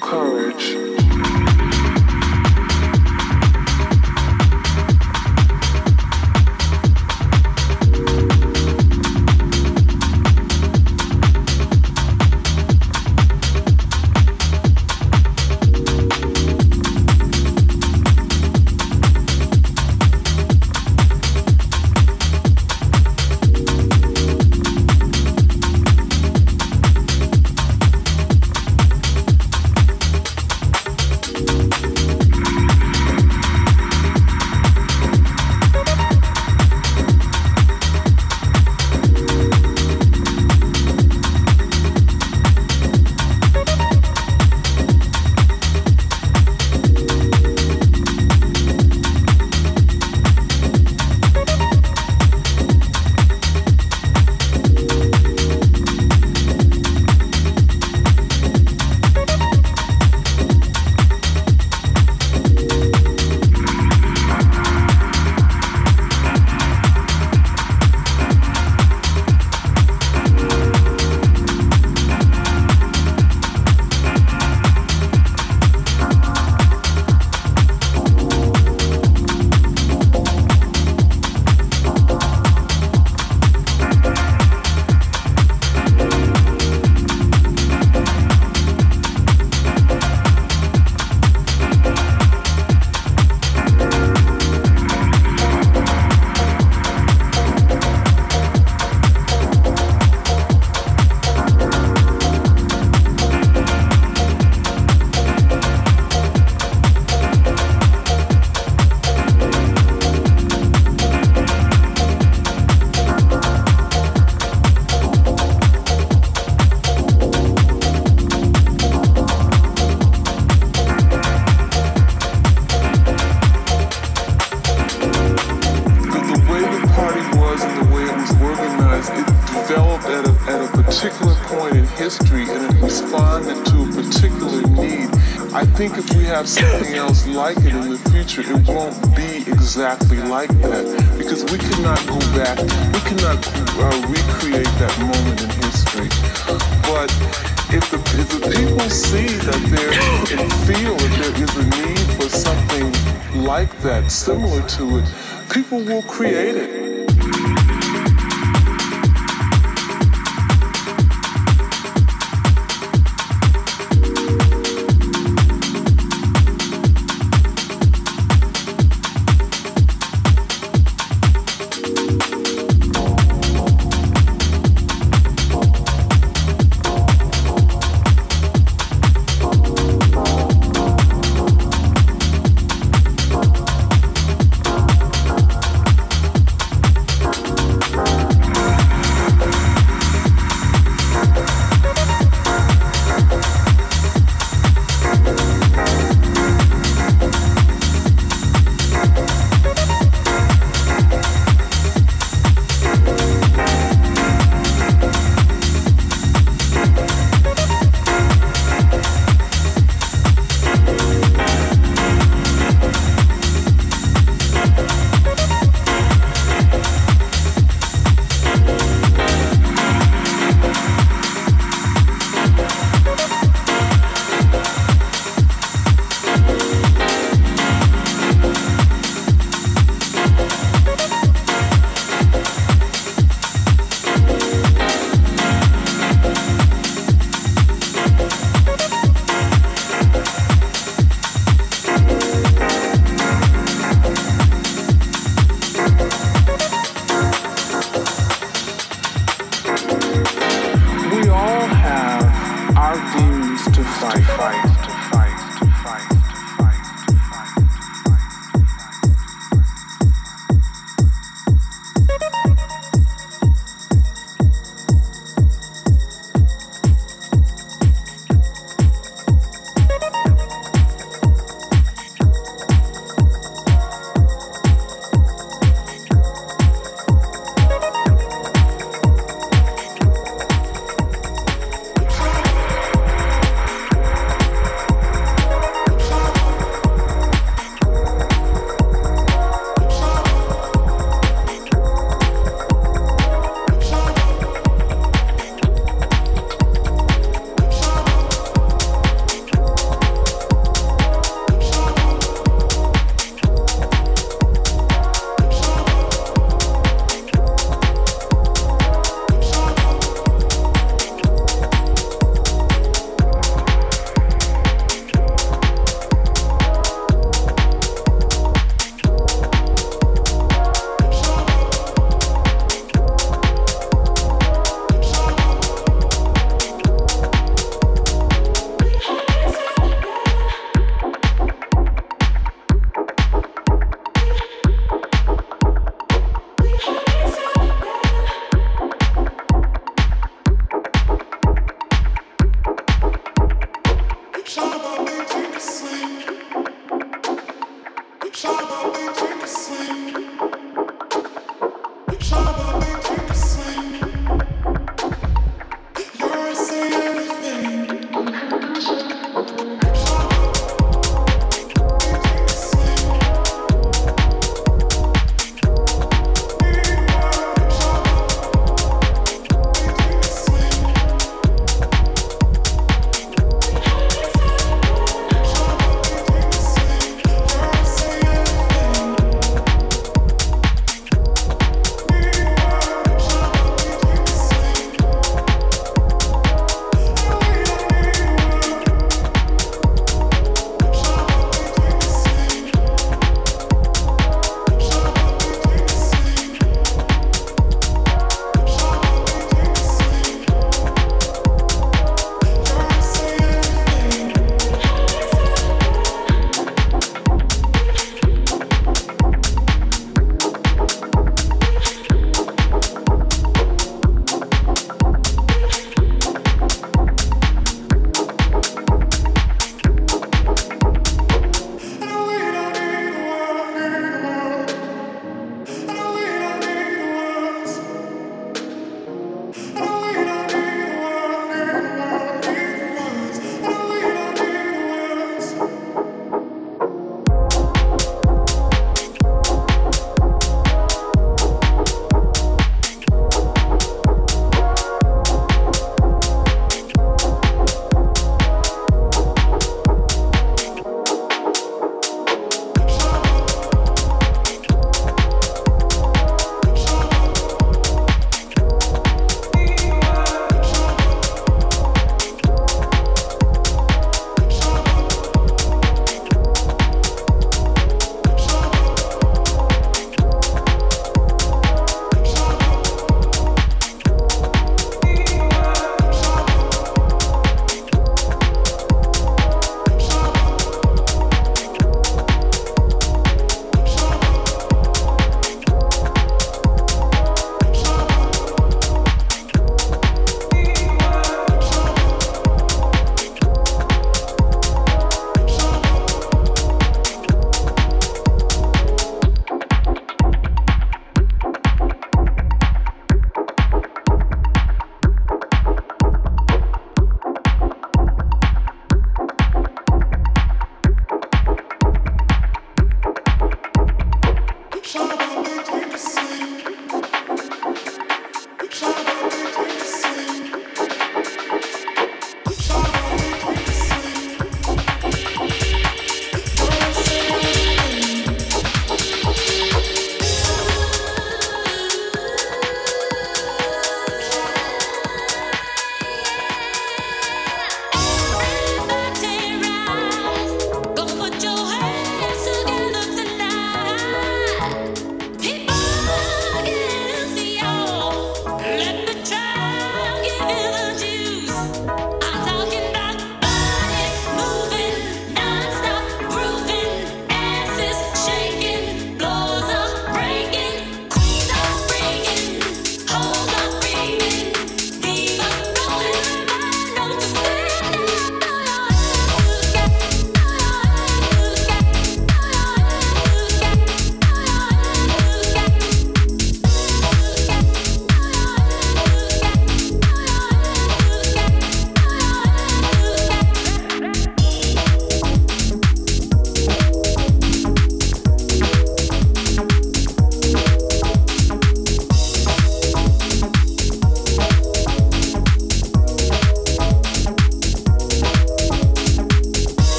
courage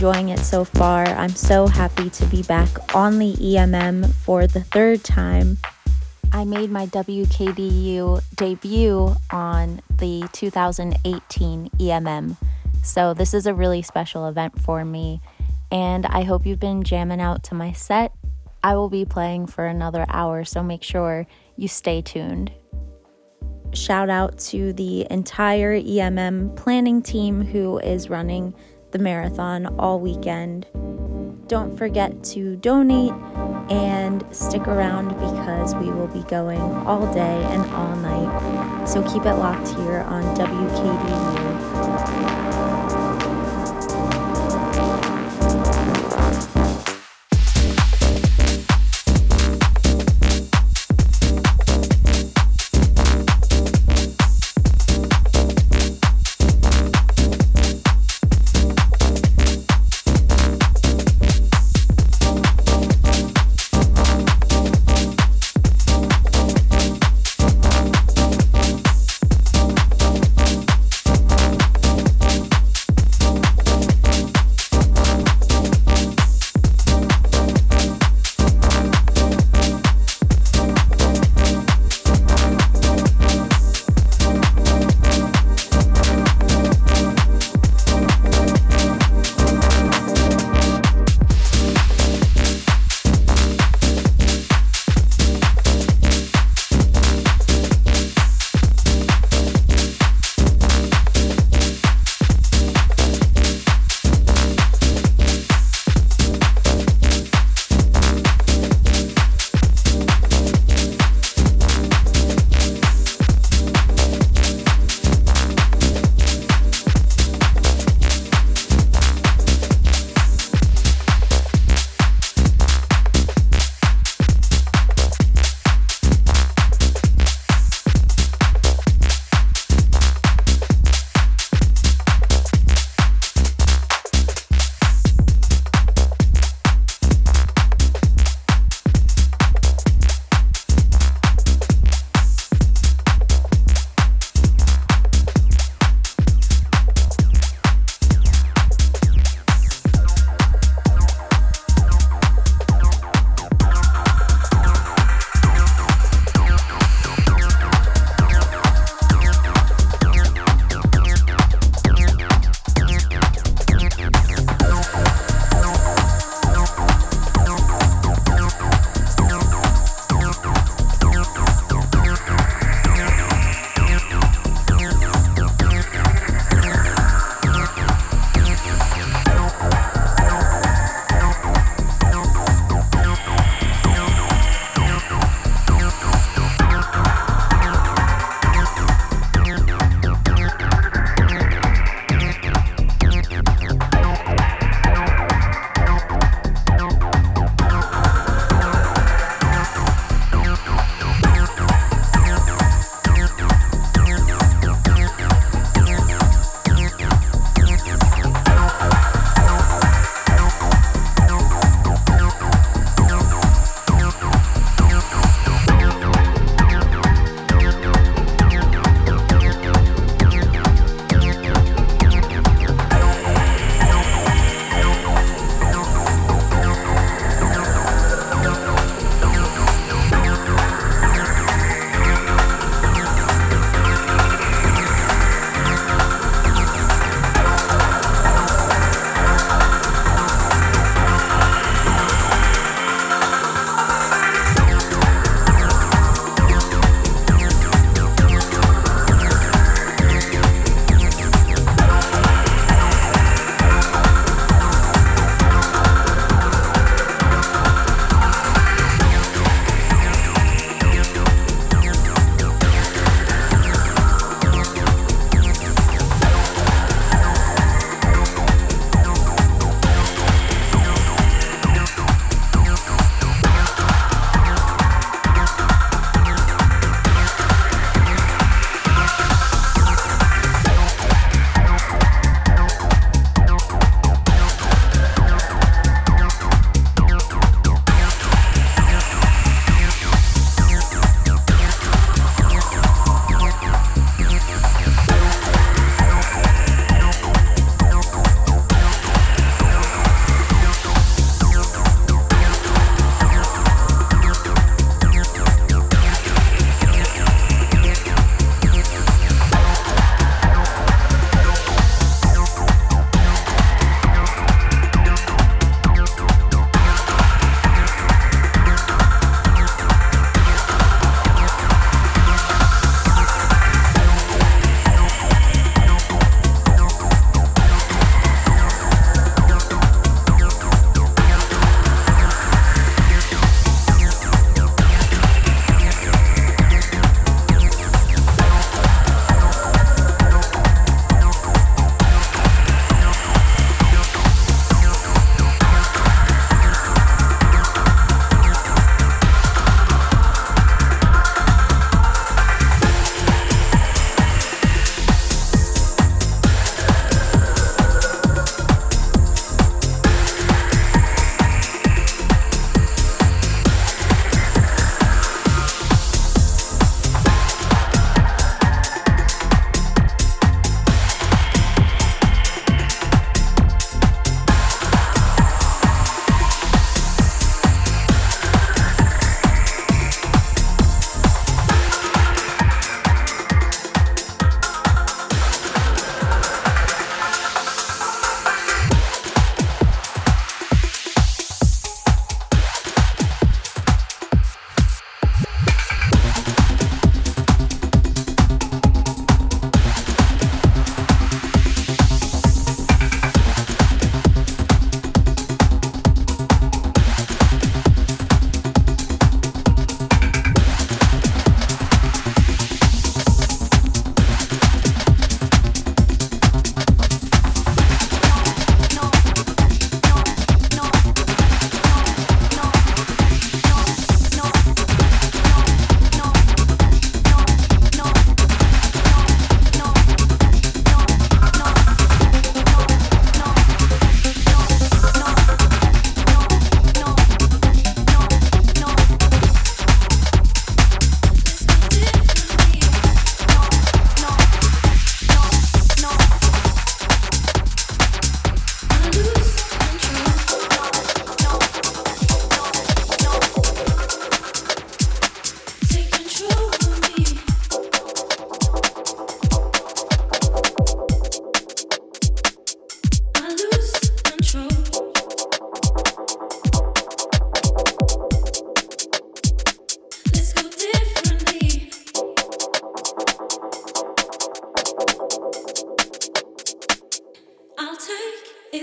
enjoying it so far. I'm so happy to be back on the EMM for the third time. I made my WKDU debut on the 2018 EMM, so this is a really special event for me, and I hope you've been jamming out to my set I will be playing for another hour, so make sure you stay tuned. Shout out to the entire EMM planning team who is running the marathon all weekend. Don't forget to donate and stick around because we will be going all day and all night. So keep it locked here on WKDU.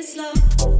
slow.